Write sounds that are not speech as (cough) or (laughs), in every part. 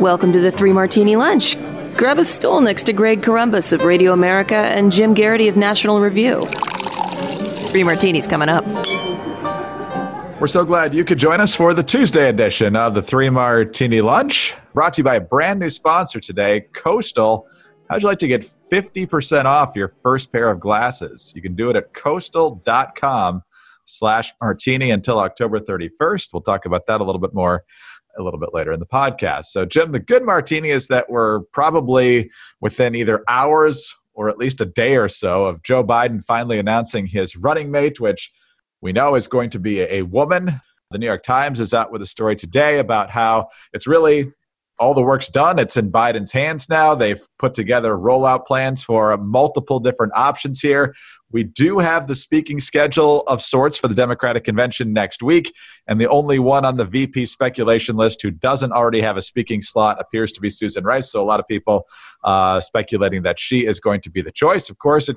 Welcome to the Three Martini Lunch. Grab a stool next to Greg Corombos of Radio America and Jim Geraghty of National Review. Three Martinis coming up. We're so glad you could join us for the Tuesday edition of the Three Martini Lunch, brought to you by a brand new sponsor today, Coastal. How'd you like to get 50% off your first pair of glasses? You can do it at coastal.com slash martini until October 31st. We'll talk about that a little bit more a little bit later in the podcast. So, Jim, the good martini is that we're probably within either hours or at least a day or so of Joe Biden finally announcing his running mate, which we know is going to be a woman. The New York Times is out with a story today about how it's really all the work's done. It's in Biden's hands now. They've put together rollout plans for multiple different options here. We do have the speaking schedule of sorts for the Democratic convention next week. And the only one on the VP speculation list who doesn't already have a speaking slot appears to be Susan Rice. So a lot of people uh, speculating that she is going to be the choice. Of course, it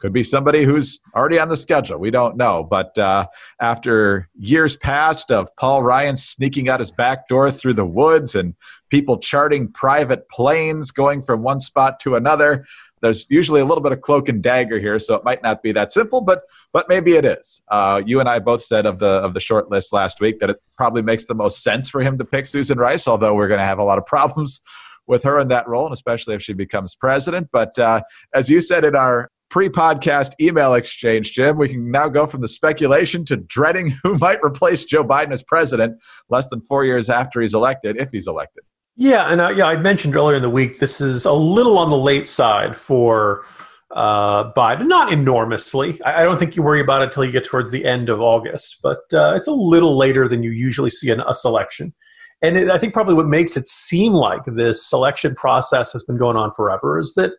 could be somebody who's already on the schedule. We don't know. But uh, after years past of Paul Ryan sneaking out his back door through the woods and people charting private planes going from one spot to another, there's usually a little bit of cloak and dagger here, so it might not be that simple, but but maybe it is. Uh, you and I both said of the of the short list last week that it probably makes the most sense for him to pick Susan Rice, although we're going to have a lot of (laughs) problems with her in that role, and especially if she becomes president. But uh, as you said in our pre podcast email exchange, Jim. We can now go from the speculation to dreading who (laughs) might replace Joe Biden as president less than four years after he's elected, if he's elected. Yeah, and uh, yeah, I mentioned earlier in the week this is a little on the late side for uh, Biden, not enormously. I, I, don't think you worry about it until you get towards the end of August, but uh, it's a little later than you usually see in a selection. And it, I think probably what makes it seem like this selection process has been going on forever is that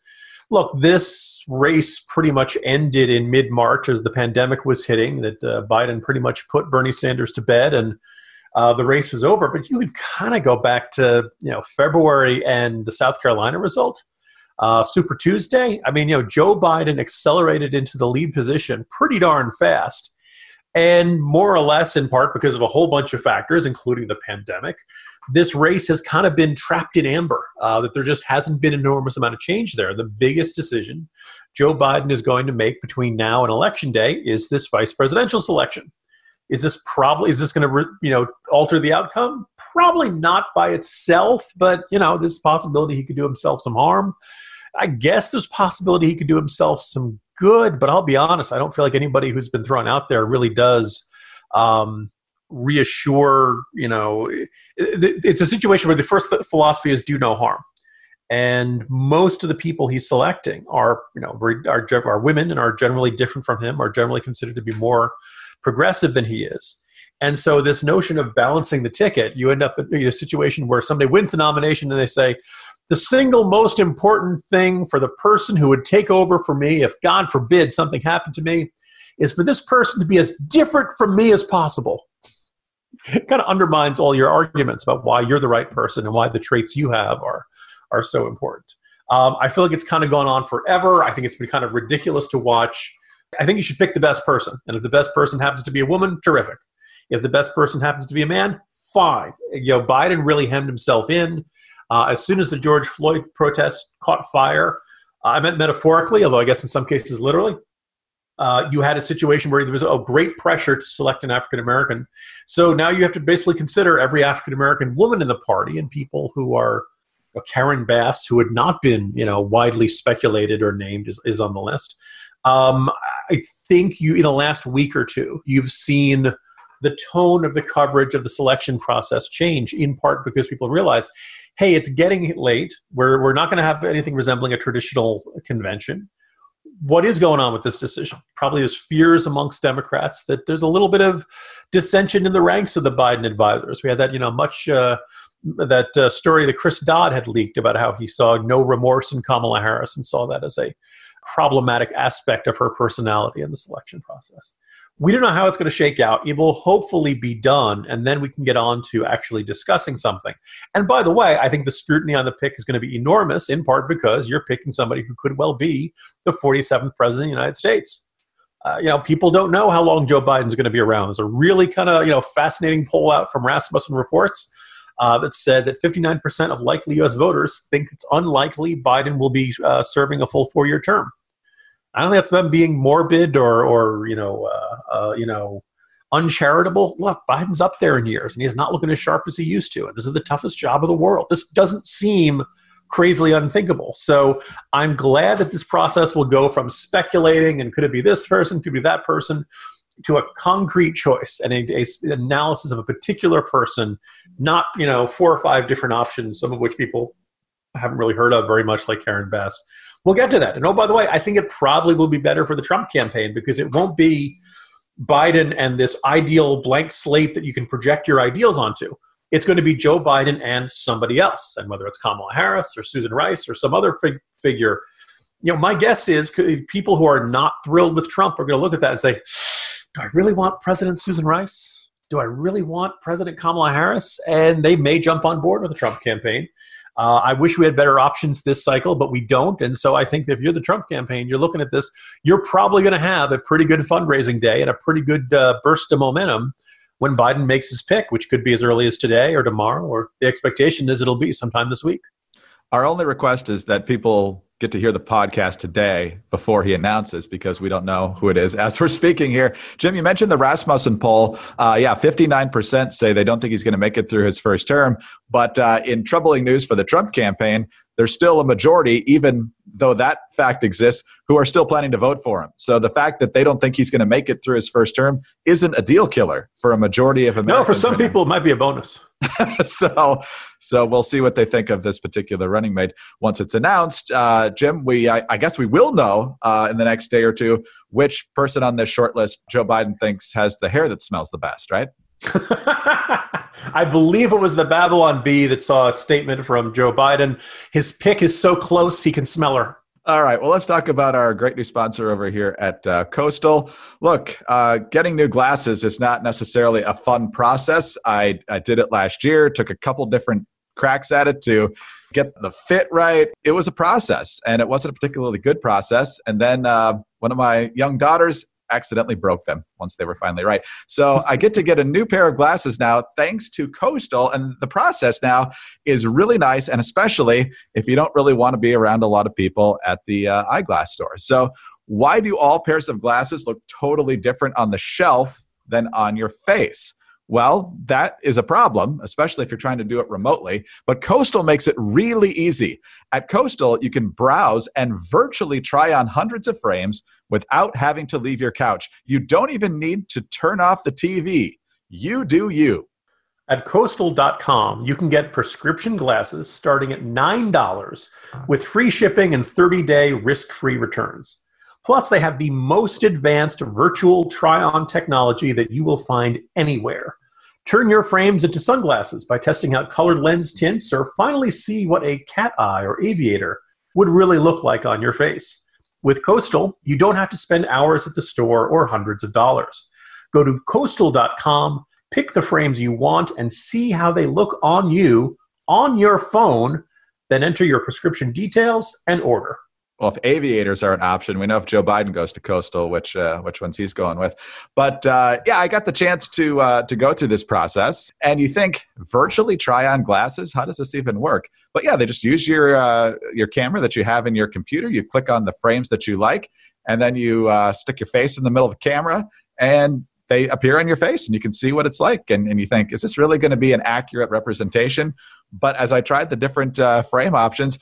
look, this race pretty much ended in mid March as the pandemic was hitting, that uh, Biden pretty much put Bernie Sanders to bed and uh, the race was over. But you could kind of go back to you know February and the South Carolina result. Uh, Super Tuesday. I mean, you know, Joe Biden accelerated into the lead position pretty darn fast and more or less in part because of a whole bunch of factors, including the pandemic, this race has kind of been trapped in amber, uh, that there just hasn't been an enormous amount of change there. The biggest decision Joe Biden is going to make between now and election day is this vice presidential selection. Is this probably is this going to you know alter the outcome? Probably not by itself, but you know this possibility he could do himself some harm. I guess there's possibility he could do himself some good, but I'll be honest, I don't feel like anybody who's been thrown out there really does um, reassure. You know, it's a situation where the first philosophy is do no harm, and most of the people he's selecting are you know are, are women and are generally different from him, are generally considered to be more progressive than he is. And so, this notion of balancing the ticket, you end up in a situation where somebody wins the nomination and they say, the single most important thing for the person who would take over for me if God forbid something happened to me is for this person to be as different from me as possible. It kind of undermines all your arguments about why you're the right person and why the traits you have are, are so important. Um, I feel like it's kind of gone on forever. I think it's been kind of ridiculous to watch. I think you should pick the best person. And if the best person happens to be a woman, terrific. If the best person happens to be a man, fine. You know, Biden really hemmed himself in. Uh, as soon as the George Floyd protests caught fire, I meant metaphorically, although I guess in some cases literally, uh, you had a situation where there was a great pressure to select an African American. So now you have to basically consider every African American woman in the party and people who are uh, Karen Bass, who had not been you know widely speculated or named, is, is on the list. Um, I think you in the last week or two you've seen the tone of the coverage of the selection process change in part because people realize hey, it's getting late. We're, we're not going to have anything resembling a traditional convention. What is going on with this decision? Probably there's fears amongst Democrats that there's a little bit of dissension in the ranks of the Biden advisors. We had that, you know, much uh, that uh, story that Chris Dodd had leaked about how he saw no remorse in Kamala Harris and saw that as a problematic aspect of her personality in the selection process. We don't know how it's going to shake out. It will hopefully be done, and then we can get on to actually discussing something. And by the way, I think the scrutiny on the pick is going to be enormous, in part because you're picking somebody who could well be the 47th president of the United States. Uh, you know, people don't know how long Joe Biden's going to be around. There's a really kind of you know fascinating poll out from Rasmussen Reports. uh, that said that 59% of likely U.S. voters think it's unlikely Biden will be uh, serving a full four-year term. I don't think that's them being morbid or, or you know, uh, uh, you know, uncharitable. Look, Biden's up there in years, and he's not looking as sharp as he used to. And this is the toughest job of the world. This doesn't seem crazily unthinkable. So I'm glad that this process will go from speculating and could it be this person, could it be that person, to a concrete choice and a, a, an analysis of a particular person, not you know four or five different options, some of which people haven't really heard of very much, like Karen Bass. We'll get to that. And oh, by the way, I think it probably will be better for the Trump campaign because it won't be Biden and this ideal blank slate that you can project your ideals onto. It's going to be Joe Biden and somebody else, and whether it's Kamala Harris or Susan Rice or some other fig- figure. You know, my guess is people who are not thrilled with Trump are going to look at that and say, "Do I really want President Susan Rice? Do I really want President Kamala Harris?" And they may jump on board with the Trump campaign. Uh, I wish we had better options this cycle, but we don't. And so I think if you're the Trump campaign, you're looking at this, you're probably going to have a pretty good fundraising day and a pretty good uh, burst of momentum when Biden makes his pick, which could be as early as today or tomorrow, or the expectation is it'll be sometime this week. Our only request is that people get to hear the podcast today before he announces because we don't know who it is as we're speaking here. Jim, you mentioned the Rasmussen poll. Uh, yeah, 59% say they don't think he's going to make it through his first term. But uh, in troubling news for the Trump campaign, there's still a majority, even though that fact exists, who are still planning to vote for him. So the fact that they don't think he's going to make it through his first term isn't a deal killer for a majority of Americans. No, for some people, it might be a bonus. (laughs) so, so we'll see what they think of this particular running mate once it's announced. Uh, Jim, we I, I, guess we will know uh, in the next day or two which person on this short list Joe Biden thinks has the hair that smells the best, right? (laughs) I believe it was the Babylon Bee that saw a statement from Joe Biden. His pick is so close he can smell her. All right. Well, let's talk about our great new sponsor over here at uh, Coastal. Look, uh, getting new glasses is not necessarily a fun process. I, I did it last year, took a couple different cracks at it to get the fit right. It was a process, and it wasn't a particularly good process. And then uh, one of my young daughters accidentally broke them once they were finally right. So I get to get a new pair of glasses now thanks to Coastal. And the process now is really nice, and especially if you don't really want to be around a lot of people at the uh, eyeglass store. So, why do all pairs of glasses look totally different on the shelf than on your face? Well, that is a problem, especially if you're trying to do it remotely. But Coastal makes it really easy. At Coastal, you can browse and virtually try on hundreds of frames without having to leave your couch. You don't even need to turn off the TV. You do you. At coastal.com, you can get prescription glasses starting at $9 with free shipping and 30 day risk free returns. Plus, they have the most advanced virtual try on technology that you will find anywhere. Turn your frames into sunglasses by testing out colored lens tints or finally see what a cat eye or aviator would really look like on your face. With Coastal, you don't have to spend hours at the store or hundreds of dollars. Go to coastal.com, pick the frames you want, and see how they look on you on your phone. Then enter your prescription details and order well, if aviators are an option, we know if Joe Biden goes to coastal, which uh, which ones he's going with. But uh, yeah, I got the chance to uh, to go through this process, and you think virtually try on glasses? How does this even work? But yeah, they just use your uh, your camera that you have in your computer. You click on the frames that you like, and then you uh, stick your face in the middle of the camera, and they appear on your face and you can see what it's like. And, and you think is this really going to be an accurate representation? But as i tried the different uh, frame options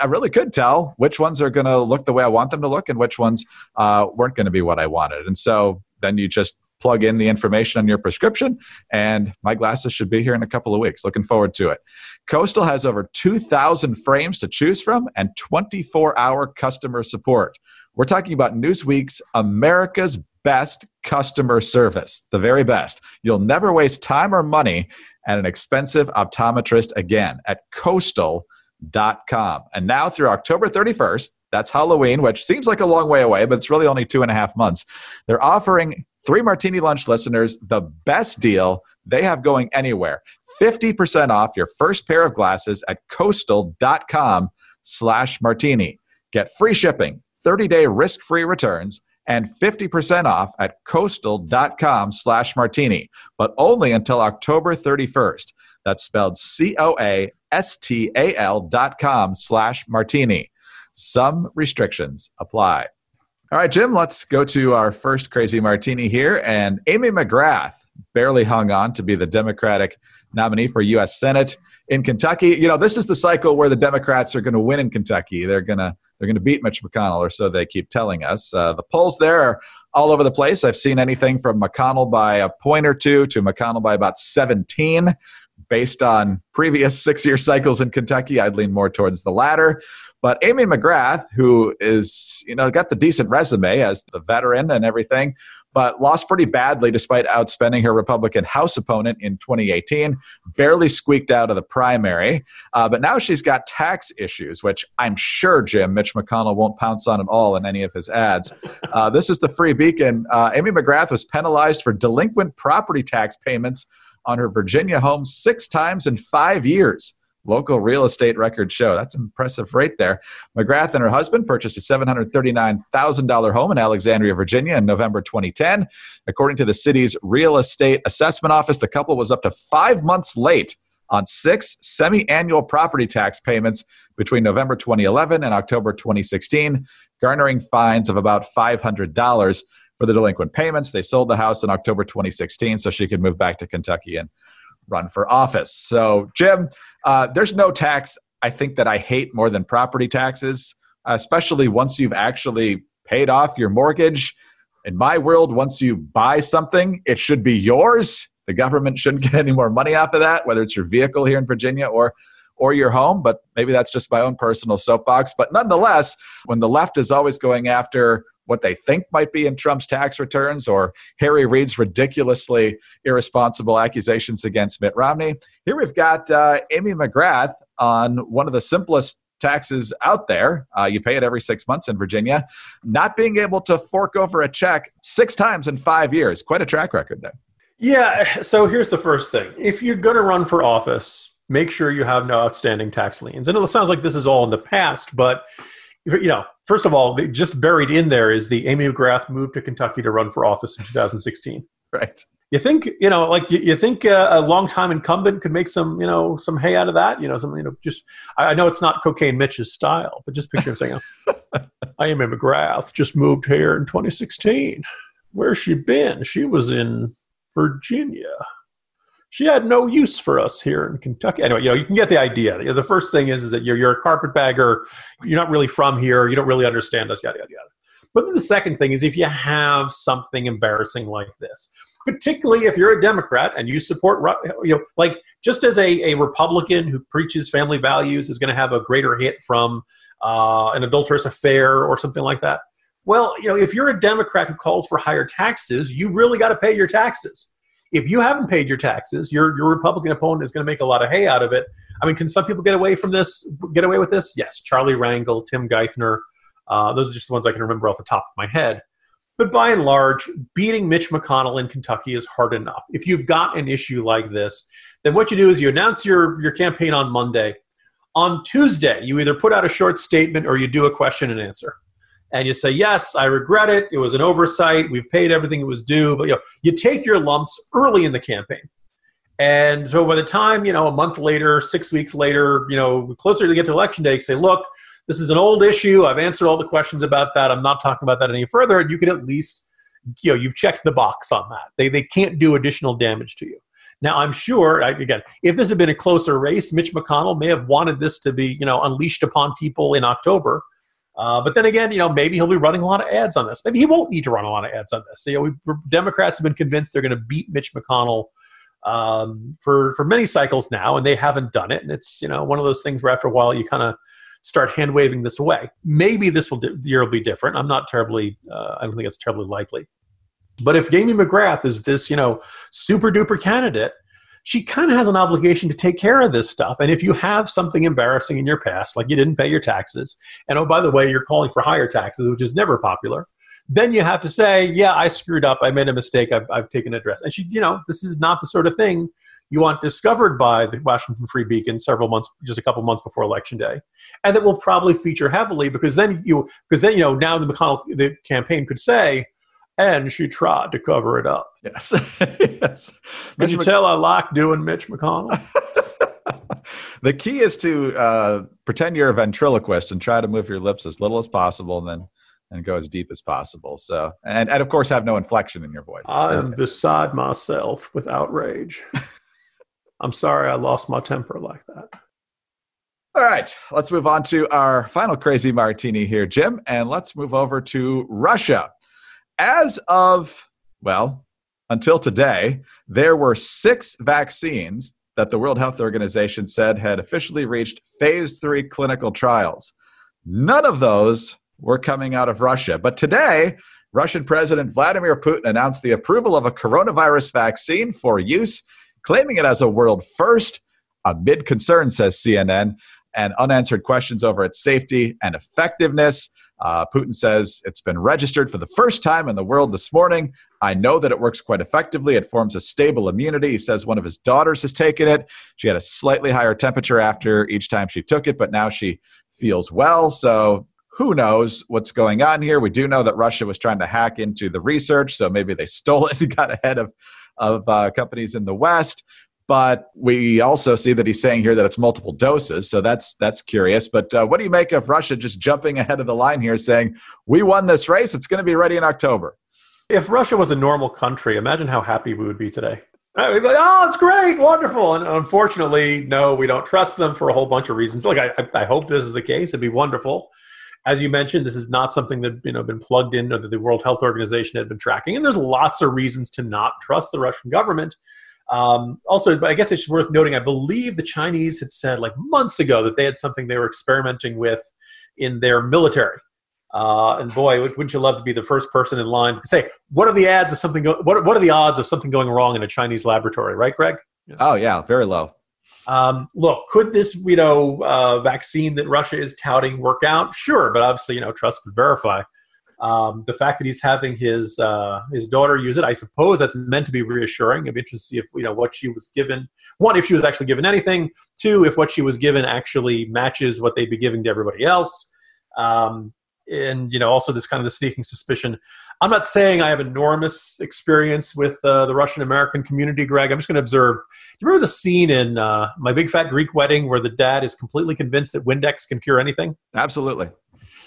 i really could tell which ones are going to look the way i want them to look and which ones uh, weren't going to be what i wanted. And so then you just plug in the information on your prescription and my glasses should be here in a couple of weeks. Looking forward to it. Coastal has over 2000 frames to choose from and 24 hour customer support. We're talking about newsweek's america's best customer service, the very best. You'll never waste time or money at an expensive optometrist again at coastal.com. And now through October 31st, that's Halloween, which seems like a long way away, but it's really only two and a half months. They're offering three martini lunch listeners the best deal they have going anywhere 50% off your first pair of glasses at coastal.com slash martini. Get free shipping, 30 day risk free returns and 50% off at coastal.com slash martini, but only until October 31st. That's spelled C O A S T A L dot com slash martini. Some restrictions apply. All right, Jim, let's go to our first crazy martini here. And Amy McGrath barely hung on to be the Democratic nominee for U.S. Senate in Kentucky. You know, this is the cycle where the Democrats are going to win in Kentucky. They're going to they're going to beat Mitch McConnell, or so they keep telling us. Uh, the polls there are all over the place. I've seen anything from McConnell by a point or two to McConnell by about 17. Based on previous (laughs) six year cycles in Kentucky, I'd lean more towards the latter. But Amy McGrath, who is, you know, got the decent resume as the veteran and everything, but lost pretty badly despite outspending her Republican House opponent in 2018. Barely squeaked out of the primary. Uh, but now she's got tax issues, which I'm sure, Jim, Mitch McConnell won't pounce on at all in any of his ads. Uh, this is the Free Beacon. Uh, Amy McGrath was penalized for delinquent property tax payments on her Virginia home six times in five years local real estate records show. That's impressive right there. McGrath and her husband purchased a $739,000 home in Alexandria, Virginia in November 2010. According to the city's real estate assessment office, the couple was up to five months late on six semi annual property tax payments between November 2011 and October 2016, garnering fines of about $500 for the delinquent payments. They sold the house in October 2016 so she could move back to Kentucky and run for office. So, Jim, uh, there's no tax I think that I hate more than property taxes, especially once you've actually paid off your mortgage. In my world, once you buy something, it should be yours. The government shouldn't (laughs) get any more money off of that, whether it's your vehicle here in Virginia or or your home, but maybe that's just my own personal soapbox. But nonetheless, when the left is always going after what they think might be in Trump's tax returns or Harry Reid's ridiculously irresponsible accusations against Mitt Romney. Here we've got uh, Amy McGrath on one of the simplest taxes out there. Uh, you pay it every six months in Virginia. Not being able to fork over a check six times in five years. Quite a track record there. Yeah. So here's the first thing if you're going to run for office, make sure you have no outstanding tax liens. And it sounds like this is all in the past, but you know, first of all, just buried in there is the Amy McGrath moved to Kentucky to run for office in 2016. Right. You think, you know, like you, you think uh, a longtime incumbent could make some, you know, some hay out of that? You know, some, you know, just I, know it's not cocaine Mitch's style, but just picture him saying, "I "Amy McGrath just moved here in 2016. Where's she been? She was in Virginia." She had no use for us here in Kentucky. Anyway, you know, you can get the idea. You know, the first thing is, is that you're, you're a carpetbagger. You're not really from here. You don't really understand us, yada, yada, yada. But then the second thing is if you have something embarrassing like this, particularly if you're a Democrat and you support, you know, like just as a, a Republican who preaches family values is going to have a greater hit from uh, an adulterous affair or something like that. Well, you know, if you're a Democrat who calls for higher taxes, you really got to pay your taxes if you haven't paid your taxes, your your Republican opponent is going to make a lot of hay out of it. I mean, can some people get away from this? Get away with this? Yes, Charlie Rangel, Tim Geithner. Uh, those are just the ones I can remember off the top of my head. But by and large, beating Mitch McConnell in Kentucky is hard enough. If you've got an issue like this, then what you do is you announce your, your campaign on Monday. On Tuesday, you either put out a short statement or you do a question and answer and you say, "Yes, I regret it. It was an oversight. We've paid everything it was due." But you know, you take your lumps early in the campaign, and so by the time you know a month later, six weeks later, you know, closer to get to election day, you say, "Look, this is an old issue. I've answered all the questions about that. I'm not talking about that any further." And you can at least, you know, you've checked the box on that. They they can't do additional damage to you. Now, I'm sure, again, if this had been a closer race, Mitch McConnell may have wanted this to be, you know, unleashed upon people in October uh, but then again, you know, maybe he'll be running a lot of ads on this. Maybe he won't need to run a lot of ads on this. So, you know, we, Democrats have been convinced they're going to beat Mitch McConnell um, for for many cycles now, and they haven't done it. And it's you know one of those things where after a while you kind of start hand waving this away. Maybe this will year will be different. I'm not terribly. Uh, I don't think it's terribly likely. But if Amy McGrath is this you know super duper candidate she kind of has an obligation to take care of this stuff. And if you have something embarrassing in your past, like you didn't pay your taxes, and oh, by the way, you're calling for higher taxes, which is never popular, then you have to say, yeah, I screwed up. I made a mistake. I've, I've taken a dress. And she, you know, this is not the sort of thing you want discovered by the Washington Free Beacon several months, just a couple months before election day, and that will probably feature heavily because then you, because then you know now the McConnell the campaign could say, and she tried to cover it up. Yes. (laughs) yes. Can you Mc- tell I like doing Mitch McConnell? (laughs) the key is to uh, pretend you're a ventriloquist and try to move your lips as little as possible, and then and go as deep as possible. So, and, and of course, have no inflection in your voice. I am beside myself with outrage. (laughs) I'm sorry I lost my temper like that. All right, let's move on to our final crazy martini here, Jim, and let's move over to Russia. As of, well, until today, there were six vaccines that the World Health Organization said had officially reached phase three clinical trials. None of those were coming out of Russia. But today, Russian President Vladimir Putin announced the approval of a coronavirus vaccine for use, claiming it as a world first, amid concern, says CNN, and unanswered questions over its safety and effectiveness. Uh, Putin says it's been registered for the first time in the world this morning. I know that it works quite effectively. It forms a stable immunity. He says one of his daughters has taken it. She had a slightly higher temperature after each time she took it, but now she feels well. So who knows what's going on here? We do know that Russia was trying to hack into the research, so maybe they stole it and (laughs) got ahead of, of uh, companies in the West. But we also see that he's saying here that it's multiple doses, so that's that's curious. But uh, what do you make of Russia just jumping ahead of the line here, saying we won this race? It's going to be ready in October. If Russia was a normal country, imagine how happy we would be today. We'd be like, "Oh, it's great, wonderful," and unfortunately, no, we don't trust them for a whole bunch of reasons. Like, I, I hope this is the case. It'd be wonderful. As you mentioned, this is not something that you know been plugged in or that the World Health Organization had been tracking, and there's lots of reasons to not trust the Russian government. Um, also, I guess it's worth noting. I believe the Chinese had said like months ago that they had something they were experimenting with in their military. Uh, and boy, wouldn't you love to be the first person in line to say, "What are the odds of something? Go- what, what are the odds of something going wrong in a Chinese laboratory?" Right, Greg? Oh yeah, very low. Um, look, could this you know uh, vaccine that Russia is touting work out? Sure, but obviously you know trust but verify. Um, the fact that he's having his uh, his daughter use it, I suppose that's meant to be reassuring. I'd be interested to see if you know what she was given. One, if she was actually given anything. Two, if what she was given actually matches what they'd be giving to everybody else. Um, and you know, also this kind of the sneaking suspicion. I'm not saying I have enormous experience with uh, the Russian American community, Greg. I'm just going to observe. Do you remember the scene in uh, My Big Fat Greek Wedding where the dad is completely convinced that Windex can cure anything? Absolutely.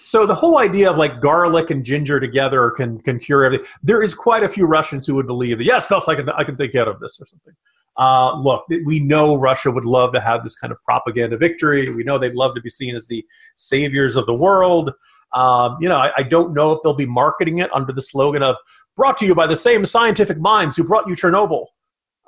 So the whole idea of like garlic and ginger together can can cure everything. There is quite a few Russians who would believe that yes, thus I can I can think out of this or something. Uh, look, we know Russia would love to have this kind of propaganda victory. We know they'd love to be seen as the saviors of the world. Um, you know, I, I, don't know if they'll be marketing it under the slogan of "Brought to you by the same scientific minds who brought you Chernobyl."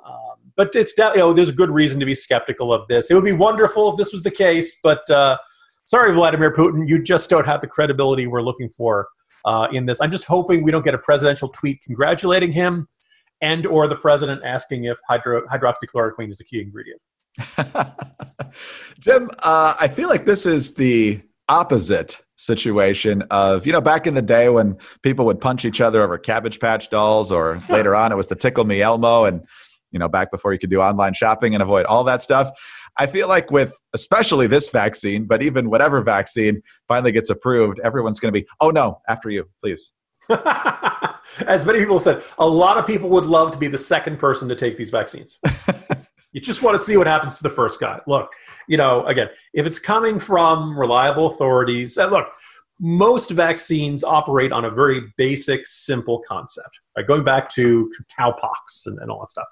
Um, but it's you know, there's a good reason to be skeptical of this. It would be wonderful if this was the case, but uh, sorry, Vladimir Putin, you just don't have the credibility we're looking for uh, in this. I'm just hoping we don't get a presidential tweet congratulating him and or the president asking if hydro- hydroxychloroquine is a key ingredient. (laughs) Jim, uh, I feel like this is the opposite situation of you know back in the day when people would punch each other over cabbage patch dolls or later on it was the tickle me elmo and you know back before you could do online shopping and avoid all that stuff I feel like with especially this vaccine, but even whatever vaccine finally gets approved, everyone's going to be, oh no, after you, please. (laughs) As many people said, a lot of people would love to be the second person to take these vaccines. (laughs) you just want to see what happens to the first guy. Look, you know, again, if it's coming from reliable authorities, and look, most vaccines operate on a very basic, simple concept. Right? Going back to, to cowpox and, and all that stuff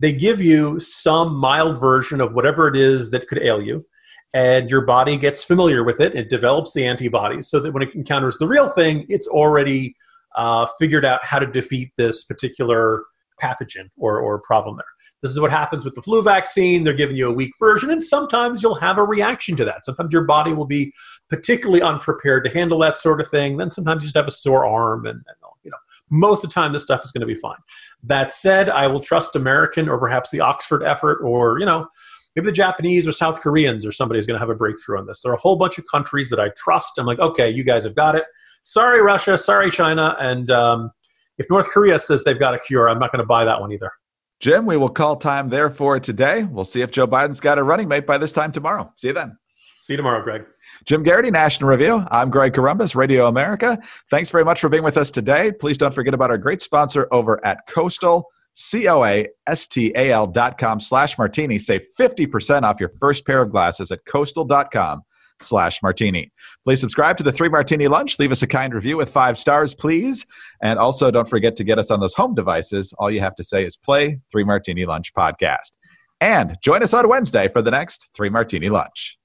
they give you some mild version of whatever it is that could ail you and your body gets familiar with it. It develops the antibodies so that when it encounters the real thing it's already uh, figured out how to defeat this particular pathogen or, or problem there. This is what happens with the flu vaccine. They're giving you a weak version and sometimes you'll have a reaction to that. Sometimes your body will be particularly unprepared to handle that sort of thing. Then sometimes you just have a sore arm and, and you know most of the time this stuff is going to be fine. That said i will trust american or perhaps the oxford effort or you know maybe the japanese or south koreans or somebody is going to have a breakthrough on this. There are a whole bunch of countries that i trust. I'm like okay you guys have got it. Sorry russia. Sorry china. And um, if north korea says they've got a cure i'm not going to buy that one either. Jim we will call time there for today. We'll see if joe biden's got a running mate by this time tomorrow. See you then. See you tomorrow, Greg. Jim Geraghty, National Review. I'm Greg Corombos, Radio America. Thanks very much for being with us today. Please don't forget about our great sponsor over at Coastal, C-O-A-S-T-A-L dot com slash martini. Save 50% off your first pair of glasses at coastal.com slash martini. Please subscribe to the Three Martini Lunch. Leave us a kind review with five stars, please. And also don't forget to get us on those home devices. All you have to say is play Three Martini Lunch podcast. And join us on Wednesday for the next Three Martini Lunch.